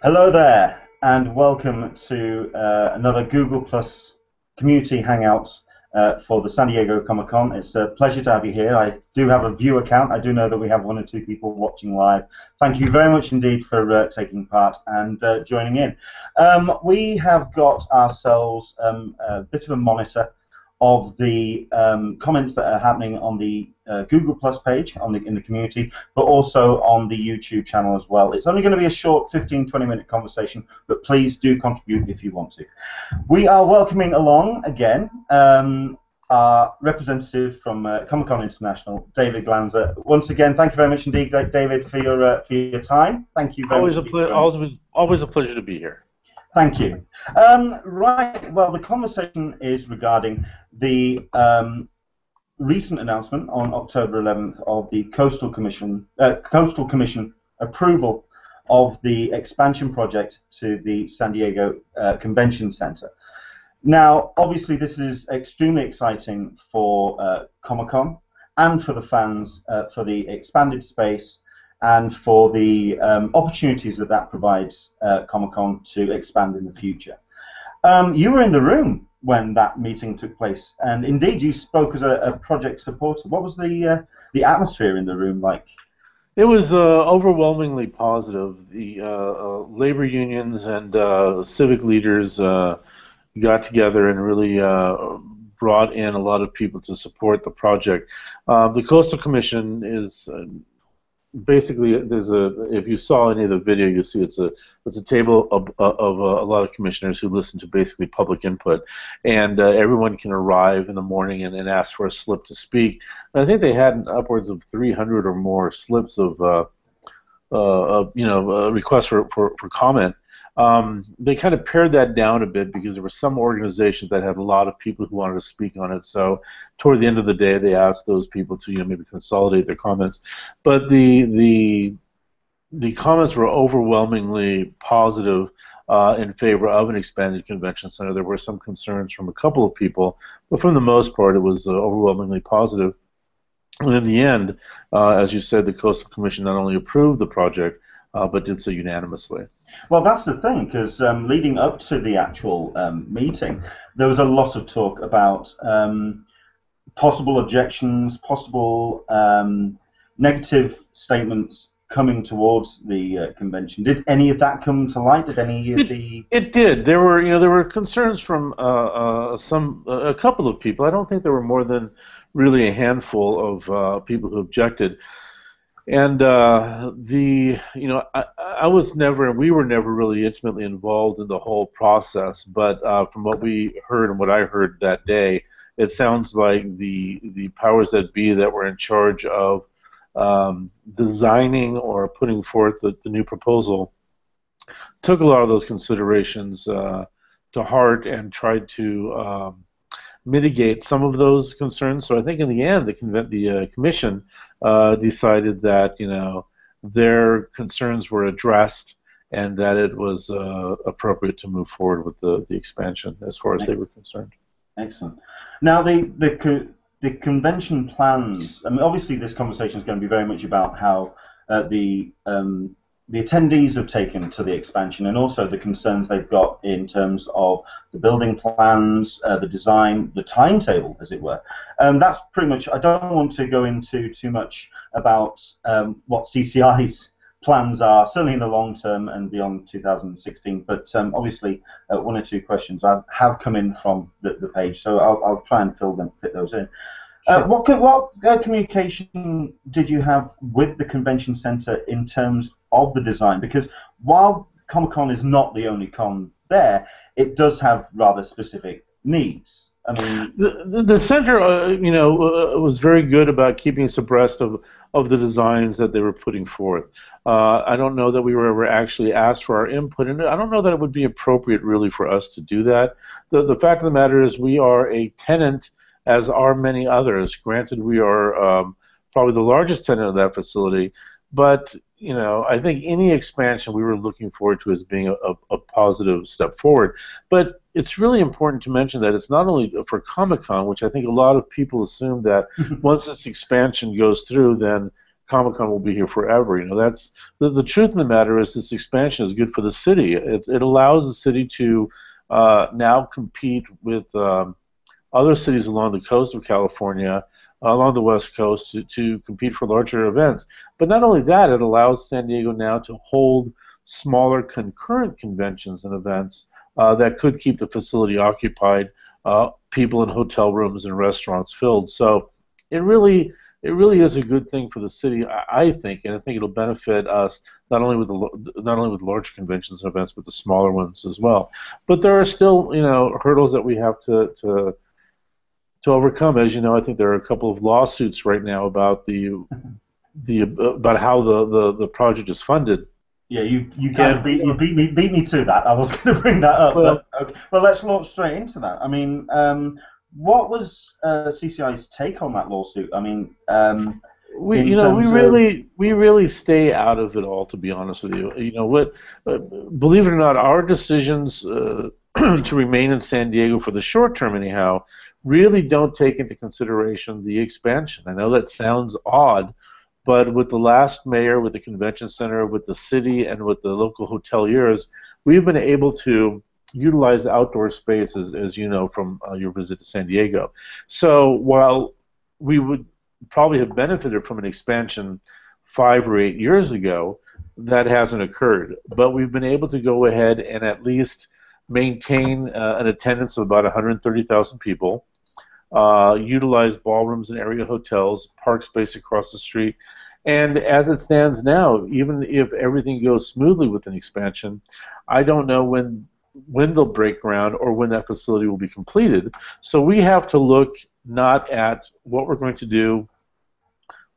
Hello there, and welcome to uh, another Google Plus community hangout uh, for the San Diego Comic Con. It's a pleasure to have you here. I do have a view account. I do know that we have one or two people watching live. Thank you very much indeed for uh, taking part and uh, joining in. Um, we have got ourselves um, a bit of a monitor of the um, comments that are happening on the uh, Google Plus page on the, in the community, but also on the YouTube channel as well. It's only going to be a short 15 20 minute conversation, but please do contribute if you want to. We are welcoming along again um, our representative from uh, Comic Con International, David Glanzer. Once again, thank you very much indeed, David, for your uh, for your time. Thank you very always much. A ple- always, always a pleasure to be here. Thank you. Um, right, well, the conversation is regarding the um, recent announcement on October 11th of the Coastal Commission, uh, Coastal Commission approval of the expansion project to the San Diego uh, Convention Center. Now, obviously, this is extremely exciting for uh, Comic Con and for the fans uh, for the expanded space and for the um, opportunities that that provides uh, Comic Con to expand in the future. Um, you were in the room when that meeting took place, and indeed you spoke as a, a project supporter. What was the uh, the atmosphere in the room like? It was uh, overwhelmingly positive. The uh, uh, labor unions and uh, civic leaders got together and really brought in a lot of people to support the project. the Coastal Commission is basically there's a if you saw any of the video you see it's a it's a table of, of uh, a lot of commissioners who listen to basically public input. And uh, everyone can arrive in the morning and, and ask for a slip to speak. And I think they had upwards of 300 or more slips of uh, uh, of, you know uh, requests for, for, for comment um, they kind of pared that down a bit because there were some organizations that had a lot of people who wanted to speak on it. So toward the end of the day, they asked those people to you know maybe consolidate their comments. But the the the comments were overwhelmingly positive uh, in favor of an expanded convention center. There were some concerns from a couple of people, but for the most part, it was uh, overwhelmingly positive. And in the end, uh, as you said, the Coastal Commission not only approved the project, uh, but did so unanimously. Well, that's the thing, because um, leading up to the actual um, meeting, there was a lot of talk about um, possible objections, possible um, negative statements coming towards the uh, convention. Did any of that come to light? Did any of it, the it did. There were you know there were concerns from uh, uh, some a couple of people. I don't think there were more than really a handful of uh, people who objected and uh, the you know I, I was never we were never really intimately involved in the whole process but uh, from what we heard and what I heard that day it sounds like the the powers that be that were in charge of um, designing or putting forth the, the, new proposal took a lot of those considerations uh, to heart and tried to um, mitigate some of those concerns. So I think in the end, the, convent, the uh, commission uh, decided that you know their concerns were addressed and that it was uh, appropriate to move forward with the, the expansion as far as they were concerned. Excellent. Now the the co- the convention plans. I mean, obviously, this conversation is going to be very much about how uh, the um, the attendees have taken to the expansion and also the concerns they've got in terms of the building plans, uh, the design, the timetable, as it were. Um, that's pretty much, I don't want to go into too much about um, what CCI's plans are, certainly in the long term and beyond 2016, but um, obviously uh, one or two questions have come in from the, the page, so I'll, I'll try and fill them, fit those in. Uh, what what uh, communication did you have with the convention center in terms of the design? Because while Comic Con is not the only con there, it does have rather specific needs. I mean, the, the center, uh, you know, uh, was very good about keeping us abreast of of the designs that they were putting forth. Uh, I don't know that we were ever actually asked for our input, and I don't know that it would be appropriate really for us to do that. The the fact of the matter is, we are a tenant as are many others. Granted, we are um, probably the largest tenant of that facility, but you know, I think any expansion we were looking forward to as being a, a, a, positive step forward. But it's really important to mention that it's not only for Comic Con, which I think a lot of people assume that once this expansion goes through, then Comic Con will be here forever. You know, that's the, the truth of the matter is this expansion is good for the city. It, it allows the city to uh, now compete with um, other cities along the coast of California, uh, along the west coast, to, to compete for larger events. But not only that, it allows San Diego now to hold smaller concurrent conventions and events uh, that could keep the facility occupied, uh, people in hotel rooms and restaurants filled. So it really it really is a good thing for the city, I think, and I think it'll benefit us not only with the not only with large conventions and events, but the smaller ones as well. But there are still, you know, hurdles that we have to to to overcome. As you know, I think there are a couple of lawsuits right now about the the about how the the, the project is funded. Yeah, you you of beat you beat me beat me to that. I was going to bring that up, well, but okay. well, let's launch straight into that. I mean, um, what was uh, CCI's take on that lawsuit? I mean, um, we you know we really we really stay out of it all. To be honest with you, you know what? Uh, believe it or not, our decisions uh, to remain in San Diego for the short term, anyhow, really don't take into consideration the expansion. I know that sounds odd, but with the last mayor, with the convention center, with the city, and with the local hoteliers, we've been able to utilize outdoor space, as, as you know from uh, your visit to San Diego. So while we would probably have benefited from an expansion five or eight years ago, that hasn't occurred. But we've been able to go ahead and at least maintain uh, an attendance of about 130,000 people, uh, utilize ballrooms and area hotels, park space across the street. And as it stands now, even if everything goes smoothly with an expansion, I don't know when when they'll break ground or when that facility will be completed. So we have to look not at what we're going to do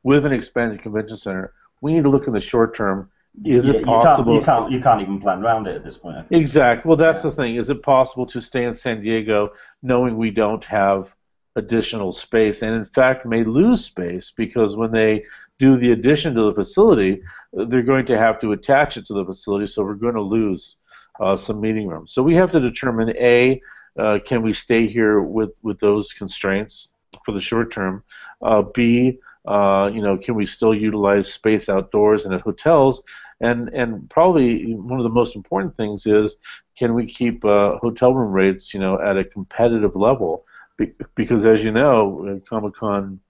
with an expanded convention center. We need to look in the short term is yeah, it possible? You can't, you can't, you can't even plan around it at this point. Exactly. Well, that's yeah. the thing. Is it possible to stay in San Diego knowing we don't have additional space, and in fact may lose space because when they do the addition to the facility, they're going to have to attach it to the facility, so we're going to lose uh, some meeting rooms. So we have to determine a uh, can we stay here with with those constraints for the short term? Uh, B uh, you know, can we still utilize space outdoors and at hotels? And and probably one of the most important things is can we keep uh, hotel room rates, you know, at a competitive level? Be- because as you know, Comic Con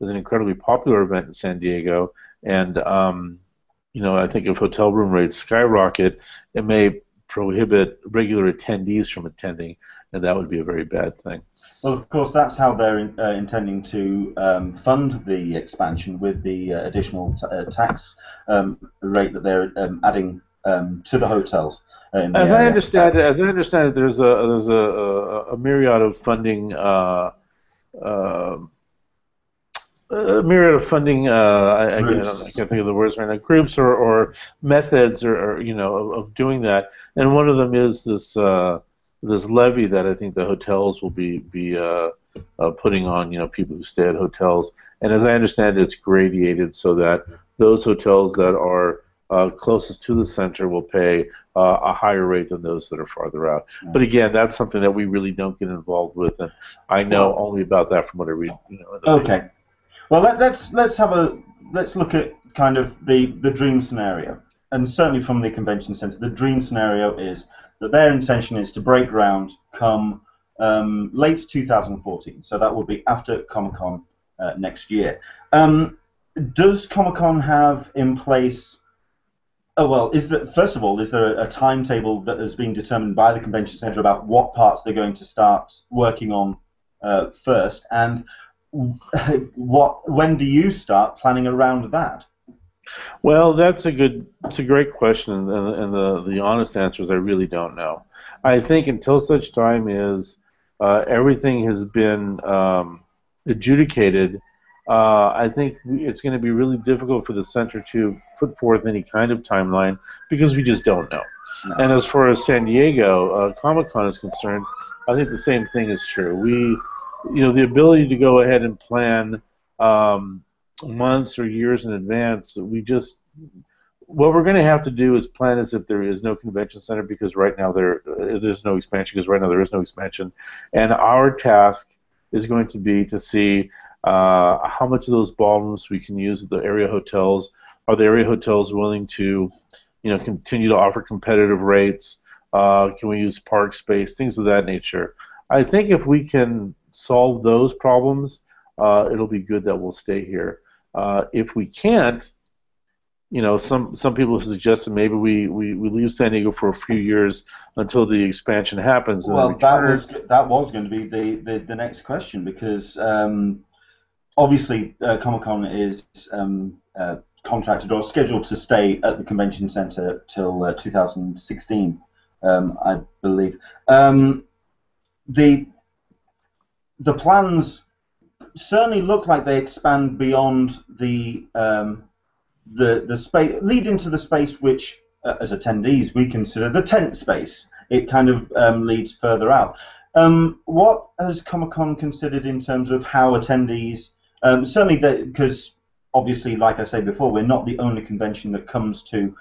is an incredibly popular event in San Diego, and um, you know, I think if hotel room rates skyrocket, it may prohibit regular attendees from attending, and that would be a very bad thing. Well, of course, that's how they're in, uh, intending to um, fund the expansion with the uh, additional uh, tax um, rate that they're um, adding um, to the hotels. Uh, the as area. I understand it, as I understand it, there's a there's a, a, a myriad of funding. Uh, uh, a myriad of funding. I, I, can't, I, can't, think of the words right now. Groups or, or methods, or, or you know, of, of, doing that. And one of them is this this levy that I think the hotels will be be uh, uh, putting on you know people who stay at hotels. And as I understand it, it's gradated so that those hotels that are uh, closest to the center will pay uh, a higher rate than those that are farther out. But again, that's something that we really don't get involved with, and I know only about that from what I read. You know, okay. Well, let, let's let's have a let's look at kind of the the dream scenario, and certainly from the convention center, the dream scenario is that their intention is to break ground come um, late 2014. So that will be after Comic Con uh, next year. Um, does Comic Con have in place? Oh well, is there first of all is there a, a timetable that has been determined by the convention center about what parts they're going to start working on uh, first, and what when do you start planning around that? Well, that's a good, it's a great question, and, and the the honest answer is I really don't know. I think until such time is uh, everything has been um, adjudicated, uh, I think it's going to be really difficult for the center to put forth any kind of timeline because we just don't know. No. And as far as San Diego uh, Comic Con is concerned, I think the same thing is true. We, you know, the ability to go ahead and plan. Um, months or years in advance. We just what we're going to have to do is plan as if there is no convention center because right now there there's no expansion because right now there is no expansion, and our task is going to be to see uh, how much of those ballrooms we can use at the area hotels. Are the area hotels willing to, you know, continue to offer competitive rates? Uh, can we use park space? Things of that nature. I think if we can solve those problems, uh, it'll be good that we'll stay here. Uh, if we can't, you know, some some people have suggested maybe we, we, we leave San Diego for a few years until the expansion happens. well, that was that was going to be the, the, the next question because um, obviously uh, Comic Con is um, uh, contracted or scheduled to stay at the convention center till uh, 2016, um, I believe. Um, the the plans certainly look like they expand beyond the um, the the space lead into the space which uh, as attendees we consider the tent space. It kind of um, leads further out. Um, what has comic-con considered in terms of how attendees um, certainly because obviously like i said before we're not the only convention that comes to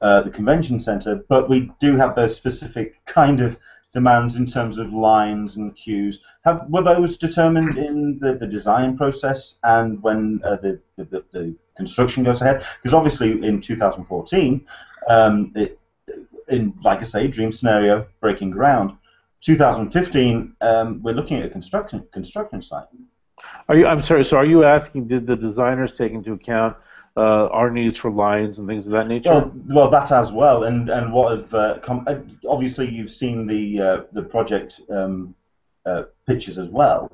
uh, the convention center but we do have those specific kind of demands in terms of lines and queues. Have, were those determined in the, the design process and when uh, the, the, the, construction goes ahead? Because obviously in 2014, um, it, in like I say, dream scenario, breaking ground. 2015, um, we're looking at a construction construction site. Are you? I'm sorry. So, are you asking? Did the designers take into account uh, our needs for lines and things of that nature? Well, well that as well, and and what have uh, com- uh, obviously you've seen the uh, the project um, uh, pictures as well.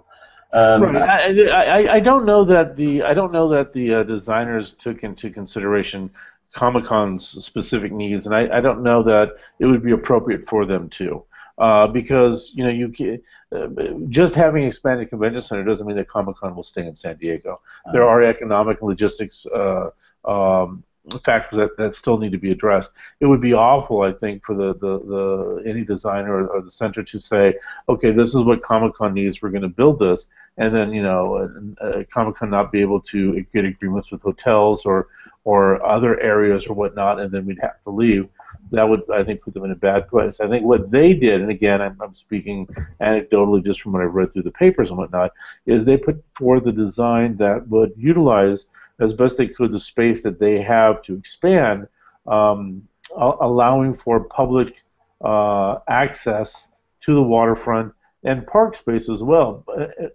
Um, right. I, I, I don't know that the I don't know that the uh, designers took into consideration Comic Con's specific needs, and I, I don't know that it would be appropriate for them to uh, because you know you uh, just having expanded convention center doesn't mean that Comic Con will stay in San Diego. Uh-huh. There are economic and logistics uh, um, factors that, that still need to be addressed. It would be awful, I think, for the, the, the any designer or, or the center to say, okay, this is what Comic Con needs. We're going to build this, and then you know, uh, Comic Con not be able to get agreements with hotels or or other areas or whatnot, and then we'd have to leave that would I think put them in a bad place. I think what they did, and again I'm, I'm speaking anecdotally just from what I've read through the papers and whatnot, is they put forth the design that would utilize as best they could the space that they have to expand, um, allowing for public uh, access to the waterfront and park space as well.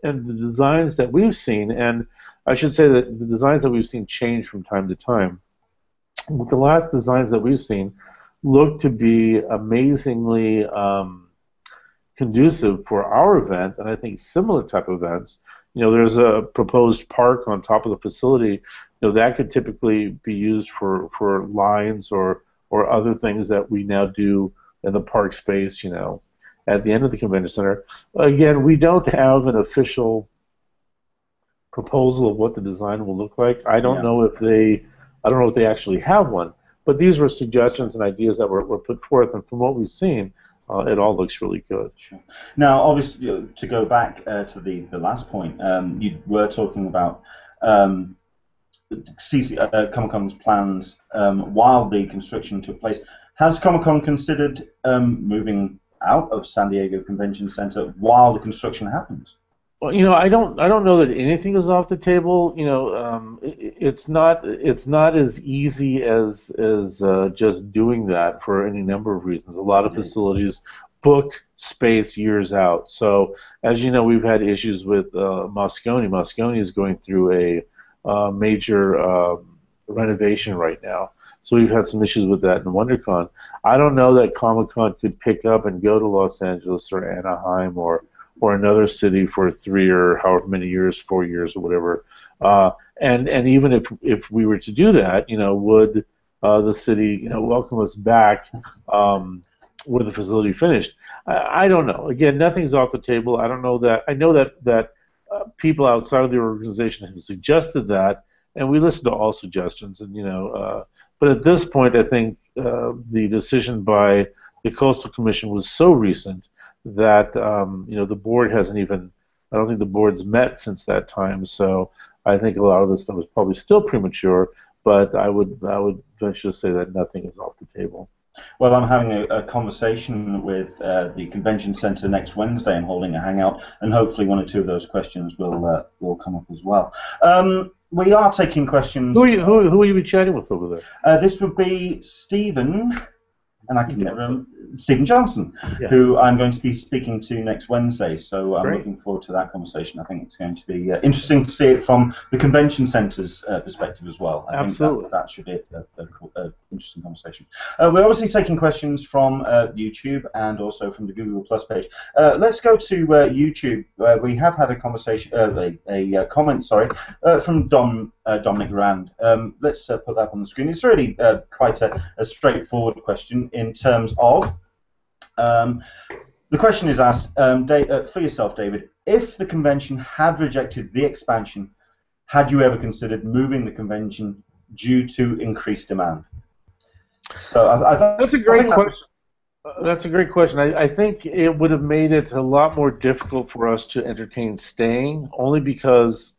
And the designs that we've seen, and I should say that the designs that we've seen change from time to time. With the last designs that we've seen, look to be amazingly um, conducive for our event, and I think similar type of events. You know, there's a proposed park on top of the facility. You know, that could typically be used for, for lines or or other things that we now do in the park space. You know, at the end of the convention center. Again, we don't have an official proposal of what the design will look like. I don't yeah. know if they, I don't know if they actually have one. But these were suggestions and ideas that were, were put forth, and from what we've seen, uh, it all looks really good. Sure. Now, obviously, to go back uh, to the, the last point, um, you were talking about um, CC, uh, Comic Con's plans um, while the construction took place. Has Comic Con considered um, moving out of San Diego Convention Center while the construction happens? Well, you know, I don't, I don't know that anything is off the table. You know, um, it, it's not, it's not as easy as as uh, just doing that for any number of reasons. A lot of facilities book space years out. So, as you know, we've had issues with uh, Moscone. Moscone is going through a uh, major uh, renovation right now. So we've had some issues with that in WonderCon. I don't know that Comic Con could pick up and go to Los Angeles or Anaheim or or another city for three or however many years, four years or whatever. Uh, and and even if if we were to do that, you know, would uh, the city you know welcome us back um, with the facility finished? I, I, don't know. Again, nothing's off the table. I don't know that. I know that that uh, people outside of the organization have suggested that, and we listen to all suggestions. And you know, uh, but at this point, I think uh, the decision by the Coastal Commission was so recent that um, you know the board hasn't even. I don't think the board's met since that time. So I think a lot of this stuff is probably still premature. But I would I would venture to say that nothing is off the table. Well, I'm having a, a conversation with uh, the convention centre next Wednesday and holding a hangout, and hopefully one or two of those questions will uh, will come up as well. Um, we are taking questions. Who are you, who, who are you chatting with over there? Uh, this would be Stephen, and I can never Johnson. Stephen Johnson, Yeah. who I'm going to be speaking to next Wednesday. So I'm Great. looking forward to that conversation. I think it's going to be uh, interesting to see it from the convention centre's uh, perspective as well. I Absolutely. think that, that should be a, a, cool, a interesting conversation. Uh, we're obviously taking questions from uh, YouTube and also from the Google Plus page. Uh, let's go to uh, YouTube. Uh, we have had a conversation, uh, a, a comment, sorry, uh, from Dom uh, Dominic Rand. Um, let's uh, put that on the screen. It's really uh, quite a, a straightforward question in terms of. Um, the question is asked um, Da- uh, for yourself, David. If the convention had rejected the expansion, had you ever considered moving the convention due to increased demand? So I, I thought That's a great that- question. That's a great question. I, I think it would have made it a lot more difficult for us to entertain staying, only because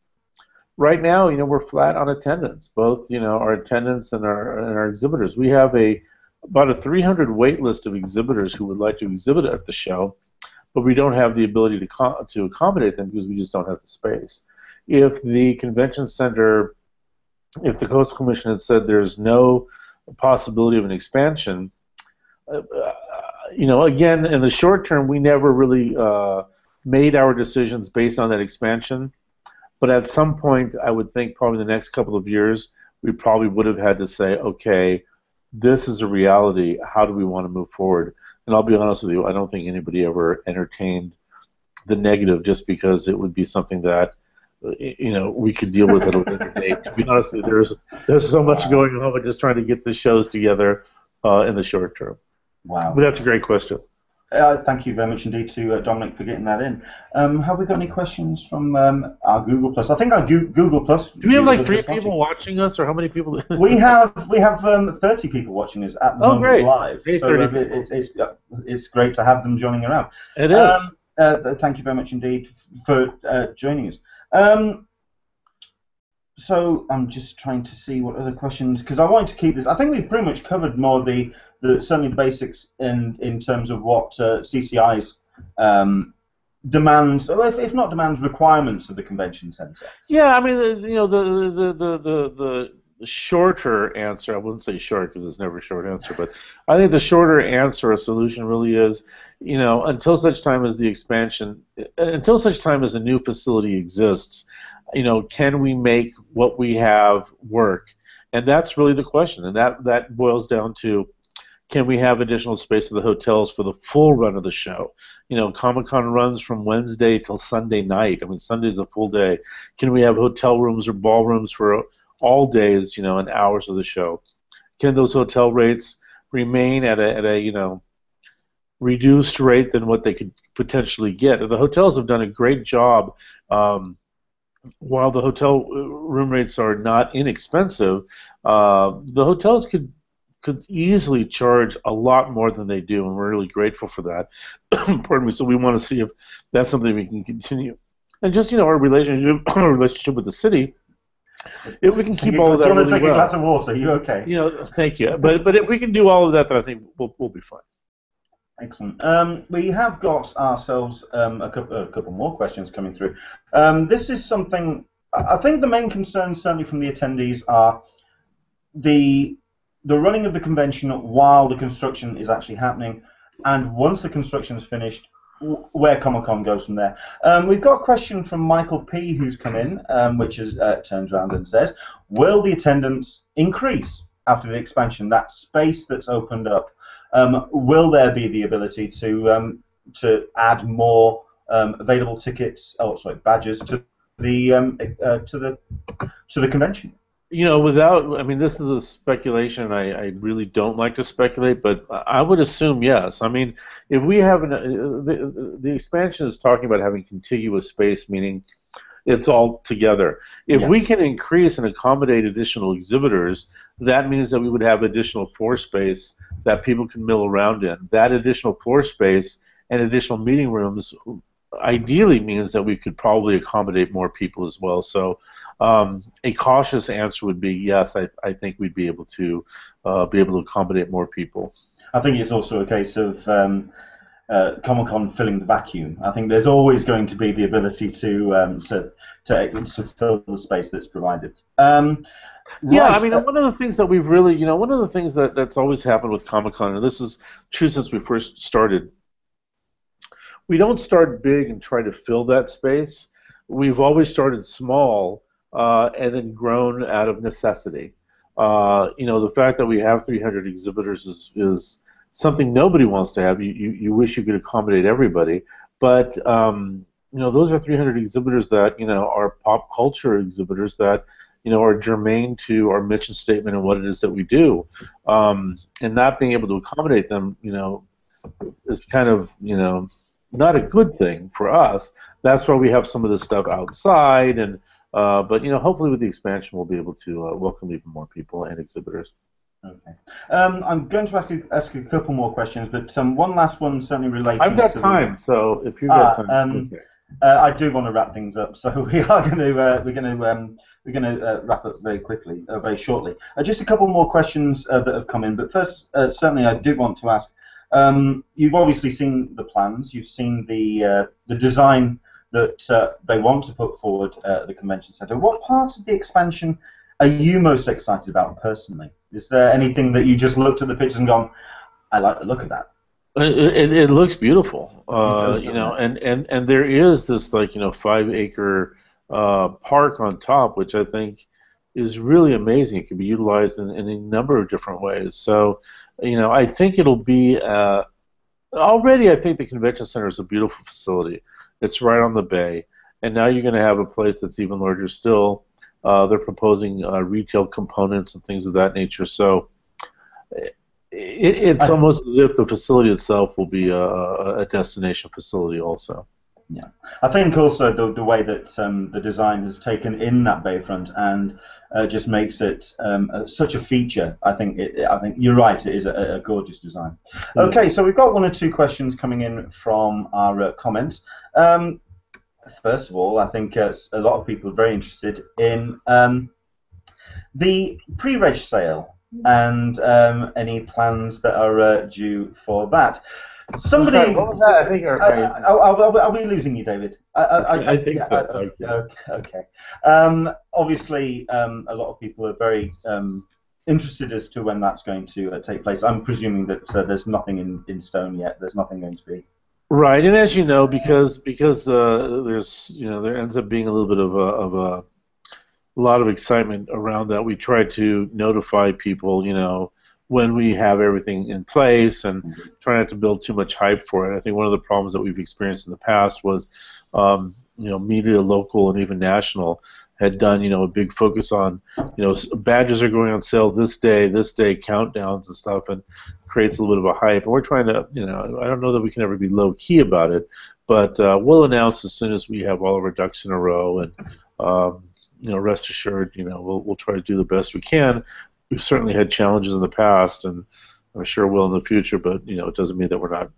right now, you know, we're flat on attendance, both you know our attendance and our and our exhibitors. We have a about a 300 wait list of exhibitors who would like to exhibit at the show, but we don't have the ability to co- to accommodate them because we just don't have the space. If the convention center, if the coastal commission had said there's no possibility of an expansion, uh, you know, again, in the short term, we never really uh, made our decisions based on that expansion. But at some point, I would think probably the next couple of years, we probably would have had to say, okay, this is a reality. How do we want to move forward? And I'll be honest with you, I don't think anybody ever entertained the negative just because it would be something that you know we could deal with at a later date. To be honest, with you, there's there's so much going on with just trying to get the shows together uh, in the short term. Wow. But that's a great question. Uh, thank you very much indeed to uh, Dominic for getting that in. Um, have we got any questions from um, our Google Plus? I think our Gu- Google Plus. Do we have like three people watching us, or how many people? We have we have um, 30 people watching us at the Oh, moment great. live. Great, so 30 uh, it, it's it's, uh, it's great to have them joining around. it is. Um, uh, thank you very much indeed for uh, joining us. Um, so I'm just trying to see what other questions because I wanted to keep this. I think we've pretty much covered more the, the certainly the basics in in terms of what uh, CCI's um, demands, or if, if not demands, requirements of the convention centre. Yeah, I mean, the, you know, the the the the the, shorter answer. I wouldn't say short because it's never a short answer, but I think the shorter answer or solution really is, you know, until such time as the expansion, until such time as a new facility exists, you know, can we make what we have work? And that's really the question, and that that boils down to. Can we have additional space at the hotels for the full run of the show? You know, Comic Con runs from Wednesday till Sunday night. I mean, Sunday's a full day can we have hotel rooms or ballrooms for all days you know and hours of the show can those hotel rates remain at a, at a you know reduced rate than what they could potentially get the hotels have done a great job um, while the hotel uh, room rates are not inexpensive uh, the hotels could could easily charge a lot more than they do and we're really grateful for that pardon me so we want to see if that's something we can continue and just you know our relationship our relationship with the city if we can keep You- all of do that you want to really take a glass of water? you okay? you know thank you but but if we can do all of that then I think we'll we'll be fine Excellent. Um, we have got ourselves um, a, couple, a couple more questions coming through. Um, this is something. I think the main concerns, certainly from the attendees, are the the running of the convention while the construction is actually happening, and once the construction is finished, where Comic Con goes from there. Um, we've got a question from Michael P, who's come in, um, which is uh, turns around and says, "Will the attendance increase after the expansion? That space that's opened up." Um, will there be the ability to um, to add more um, available tickets, oh sorry, badges to the um, uh, to the to the convention? You know, without, I mean, this is a speculation. I, I really don't like to speculate, but I would assume yes. I mean, if we have an, uh, the, the expansion is talking about having contiguous space, meaning it's all together. If Yeah. we can increase and accommodate additional exhibitors, that means that we would have additional floor space that people can mill around in. That additional floor space and additional meeting rooms ideally means that we could probably accommodate more people as well. So um, a cautious answer would be yes. I, I think we'd be able to uh, be able to accommodate more people. I think it's also a case of um, uh, Comic Con filling the vacuum. I think there's always going to be the ability to um, to, to to fill the space that's provided. Um, yeah, right, I mean, uh, one of the things that we've really, you know, one of the things that, that's always happened with Comic Con, and this is true since we first started, we don't start big and try to fill that space. We've always started small uh, and then grown out of necessity. Uh, you know, the fact that we have 300 exhibitors is, is something nobody wants to have. You, you, you wish you could accommodate everybody, but um, you know, those are 300 exhibitors that you know are pop culture exhibitors that you know, are germane to our mission statement and what it is that we do. Um, and not being able to accommodate them, you know, is kind of, you know, not a good thing for us. That's why we have some of this stuff outside, and uh, but you know, hopefully with the expansion, we'll be able to uh, welcome even more people and exhibitors. Okay. Um, I'm going to ask, you, ask a couple more questions, but um, one last one certainly relating. I've got to time, so if you've Ah, got time, um, okay. Uh, I do want to wrap things up, so we are going to uh, we're going to um, we're going to uh, wrap up very quickly, uh, very shortly. Uh, just a couple more questions uh, that have come in, but first, uh, certainly, I do want to ask. Um, you've obviously seen the plans. You've seen the uh, the design that uh, they want to put forward at the convention center. What part of the expansion are you most excited about personally? Is there anything that you just looked at the pictures and gone, "I like the look of that"? It, it, it looks beautiful, uh, does, you know, and, and, and there is this like you know five acre uh, park on top, which I think is really amazing. It can be utilized in, in a number of different ways. So, you know, I think it'll be uh, already. I think the convention center is a beautiful facility. It's right on the bay, and now you're going to have a place that's even larger still. Uh, they're proposing uh, retail components and things of that nature. So it, it's almost as if the facility itself will be a, a destination facility also. I think also the, the way that um, the design has taken in that bayfront and uh, just makes it um, uh, such a feature. I think it, I think you're right. It is a, a gorgeous design. Okay, so we've got one or two questions coming in from our uh, comments. Um, first of all, I think uh, a lot of people are very interested in um, the pre-reg sale and um, any plans that are uh, due for that. Somebody. What was that? I think. our- Uh, are, are, are we losing you, David? I, I, I, I think yeah, so, I- thank you. Okay. okay. Um, obviously, um, a lot of people are very um, interested as to when that's going to uh, take place. I'm presuming that uh, there's nothing in, in stone yet. There's nothing going to be. Right, and as you know, because because uh, there's you know there ends up being a little bit of a of a, lot of excitement around that. We try to notify people, you know, when we have everything in place and try not to build too much hype for it. I think one of the problems that we've experienced in the past was, um, you know, media, local and even national, had done you know a big focus on, you know, badges are going on sale this day, this day, countdowns and stuff, and creates a little bit of a hype. And we're trying to, you know, I don't know that we can ever be low key about it, but uh, we'll announce as soon as we have all of our ducks in a row, and um, you know, rest assured, you know, we'll we'll try to do the best we can. We've certainly had challenges in the past, and I'm sure will in the future. But you know, it doesn't mean that we're not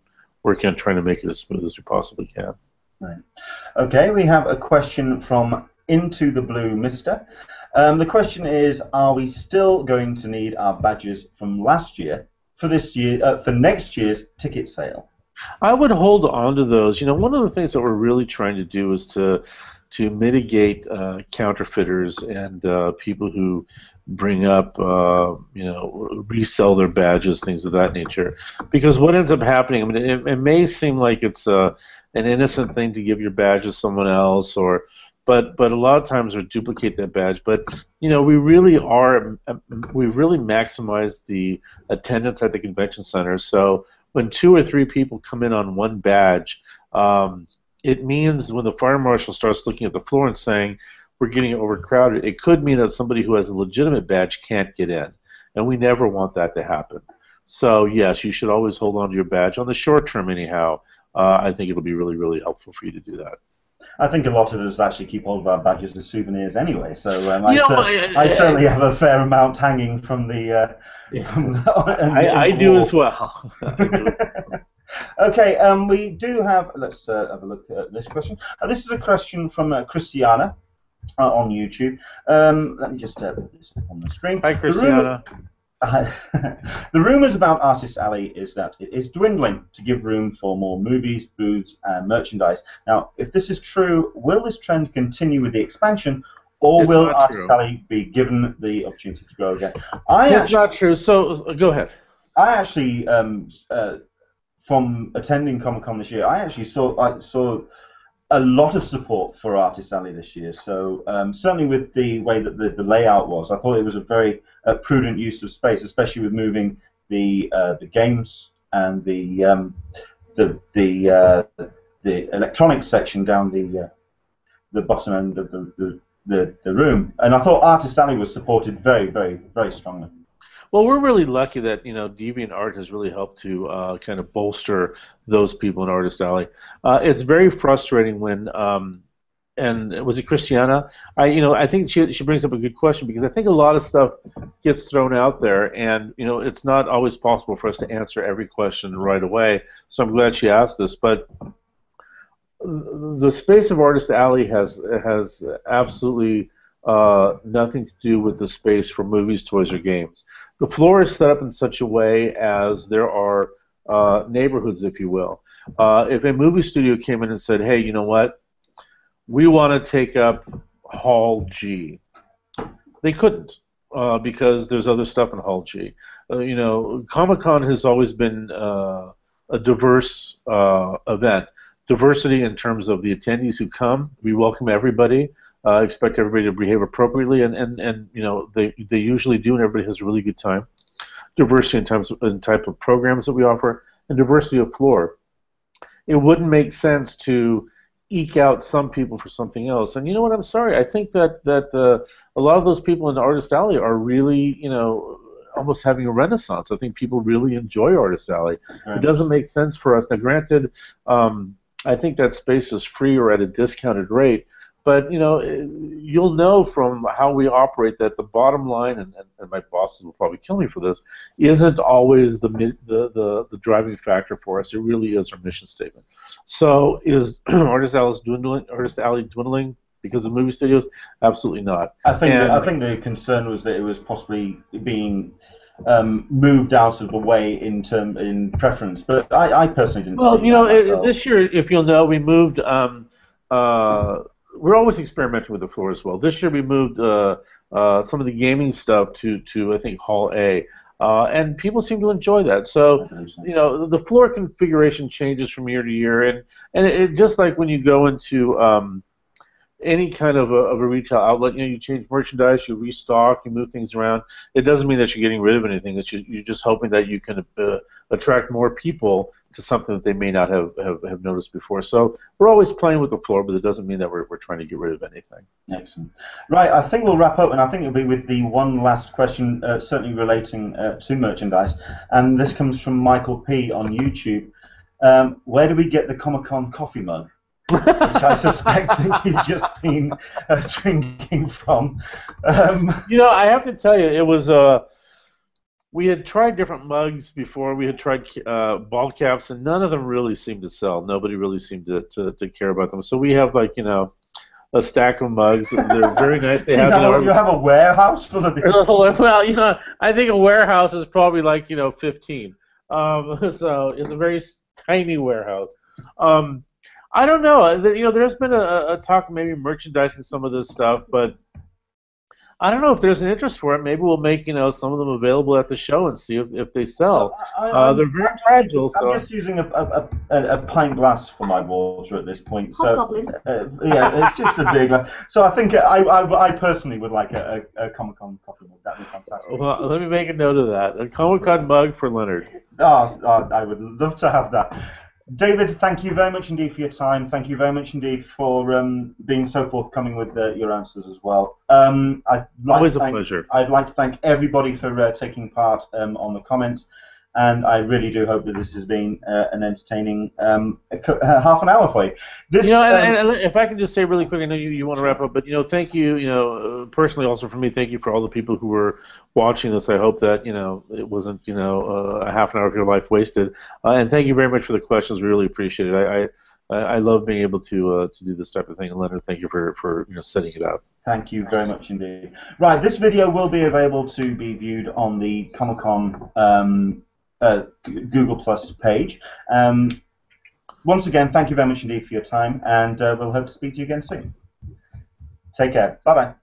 working on trying to make it as smooth as we possibly can. Right. Okay, we have a question from Into the Blue Mister. Um, the question is: Are we still going to need our badges from last year for this year uh, for next year's ticket sale? I would hold on to those. You know, one of the things that we're really trying to do is to to mitigate uh, counterfeiters and uh, people who bring up, uh, you know, resell their badges, things of that nature. Because what ends up happening, I mean, it, it may seem like it's uh, an innocent thing to give your badge to someone else, or but but a lot of times we duplicate that badge. But you know, we really are we really maximize the attendance at the convention center. So when two or three people come in on one badge, um, it means when the fire marshal starts looking at the floor and saying, we're getting overcrowded, it could mean that somebody who has a legitimate badge can't get in. And we never want that to happen. So, yes, you should always hold on to your badge. On the short term, anyhow, uh, I think it'll be really, really helpful for you to do that. I think a lot of us actually keep hold of our badges as souvenirs anyway. So um, I, know, cer- I- I certainly have a fair amount hanging from the. Uh, from the I, I do as well. okay, um, we do have. Let's uh, have a look at this question. Uh, this is a question from uh, Christiana uh, on YouTube. Um, let me just uh, put this on the screen. Hi, Christiana. uh, the rumours about Artist Alley is that it is dwindling to give room for more movies, booths, and merchandise. Now, if this is true, will this trend continue with the expansion, or It's will Artist true. Alley be given the opportunity to grow again? I That's actually, not true. So uh, go ahead. I actually, um, uh, from attending Comic Con this year, I actually saw I saw a lot of support for Artist Alley this year. So um, certainly with the way that the, the layout was, I thought it was a very uh, prudent use of space, especially with moving the uh, the games and the um, the the uh, the electronics section down the uh, the bottom end of the, the, the, the room. And I thought Artist Alley was supported very, very, very strongly. Well, we're really lucky that you know Deviant Art has really helped to uh, kind of bolster those people in Artist Alley. Uh, it's very frustrating when, um, and was it Christiana? I you know I think she she brings up a good question because I think a lot of stuff gets thrown out there, and you know it's not always possible for us to answer every question right away. So I'm glad she asked this, but. The space of Artist Alley has has absolutely uh, nothing to do with the space for movies, toys, or games the floor is set up in such a way as there are uh, neighborhoods, if you will. Uh, if a movie studio came in and said, "Hey, you know what? We want to take up Hall G," they couldn't uh, because there's other stuff in Hall G. Uh, you know, Comic Con has always been uh, a diverse uh, event. Diversity in terms of the attendees who come. We welcome everybody uh, expect everybody to behave appropriately, and, and, and you know they they usually do, and everybody has a really good time. Diversity in of, in type of programs that we offer, and diversity of floor. It wouldn't make sense to eke out some people for something else. And you know what? I'm sorry. I think that that uh, a lot of those people in Artist Alley are really you know almost having a renaissance. I think people really enjoy Artist Alley. It doesn't make sense for us. Now, granted, um, I think that space is free or at a discounted rate. But you know, eh, you'll know from how we operate that the bottom line, and, and, my bosses will probably kill me for this, isn't always the, the the the driving factor for us. It really is our mission statement. So, is Artist Alley dwindling? Artist Alley dwindling because of movie studios? Absolutely not. I think And- I think the concern was that it was possibly being um, moved out of the way in term in preference, but I, I personally didn't. Well, see you know, it, this year, if you'll know, we moved. Um, uh, we're always experimenting with the floor as well. This year, we moved uh, uh, some of the gaming stuff to to I think Hall A, uh, and people seem to enjoy that. So. You know, the floor configuration changes from year to year, and and it, it just like when you go into um, any kind of a, of a retail outlet, you know, you change merchandise, you restock, you move things around. It doesn't mean that you're getting rid of anything. It's just, you're just hoping that you can uh, attract more people to something that they may not have, have, have noticed before. So we're always playing with the floor, but it doesn't mean that we're, we're trying to get rid of anything. Excellent. Right, I think we'll wrap up, and I think it'll be with the one last question, uh, certainly relating uh, to merchandise, and this comes from Michael P on YouTube. Um, where do we get the Comic Con coffee mug? Which I suspect that you've just been uh, drinking from. Um, You know, I have to tell you, it was uh, we had tried different mugs before. We had tried uh, ball caps, and none of them really seemed to sell. Nobody really seemed to, to, to care about them. So we have like you know a stack of mugs. and They're very nice. They you, have, you know, you have a warehouse full of these. well, you know, I think a warehouse is probably like you know 15. Um, so it's a very tiny warehouse. Um, I don't know. uh, You know, there's been a, a talk of maybe merchandising some of this stuff, but I don't know if there's an interest for it. Maybe we'll make you know some of them available at the show and see if, if they sell. I, Uh, they're very I'm just, fragile, I'm just using a, a, a, a pint glass for my water at this point. So uh, yeah, it's just a big glass. So I think I, I, I personally would like a, a, a Comic Con coffee mug. That'd be fantastic. Well, let me make a note of that. A Comic Con mug for Leonard. Oh, oh, I would love to have that. David, thank you very much indeed for your time. Thank you very much indeed for um, being so forthcoming with uh, your answers as well. Um, I'd like Always to a thank, pleasure. I'd like to thank everybody for uh, taking part um, on the comments, and I really do hope that this has been uh, an entertaining um, half an hour for you. This, You know, um, and, and if I can just say really quick, I know you, you want to wrap up, but you know, thank you, you know, uh, personally also for me, thank you for all the people who were watching this. I hope that you know it wasn't you know uh, a half an hour of your life wasted, uh, and thank you very much for the questions. We really appreciate it. I, I I, I love being able to uh, to do this type of thing. And Leonard, thank you for for you know setting it up. Thank you very much indeed. Right, this video will be available to be viewed on the Comic Con um, uh, Google Plus page. Um, once again, thank you very much indeed for your time, and uh, we'll hope to speak to you again soon. Take care. Bye bye.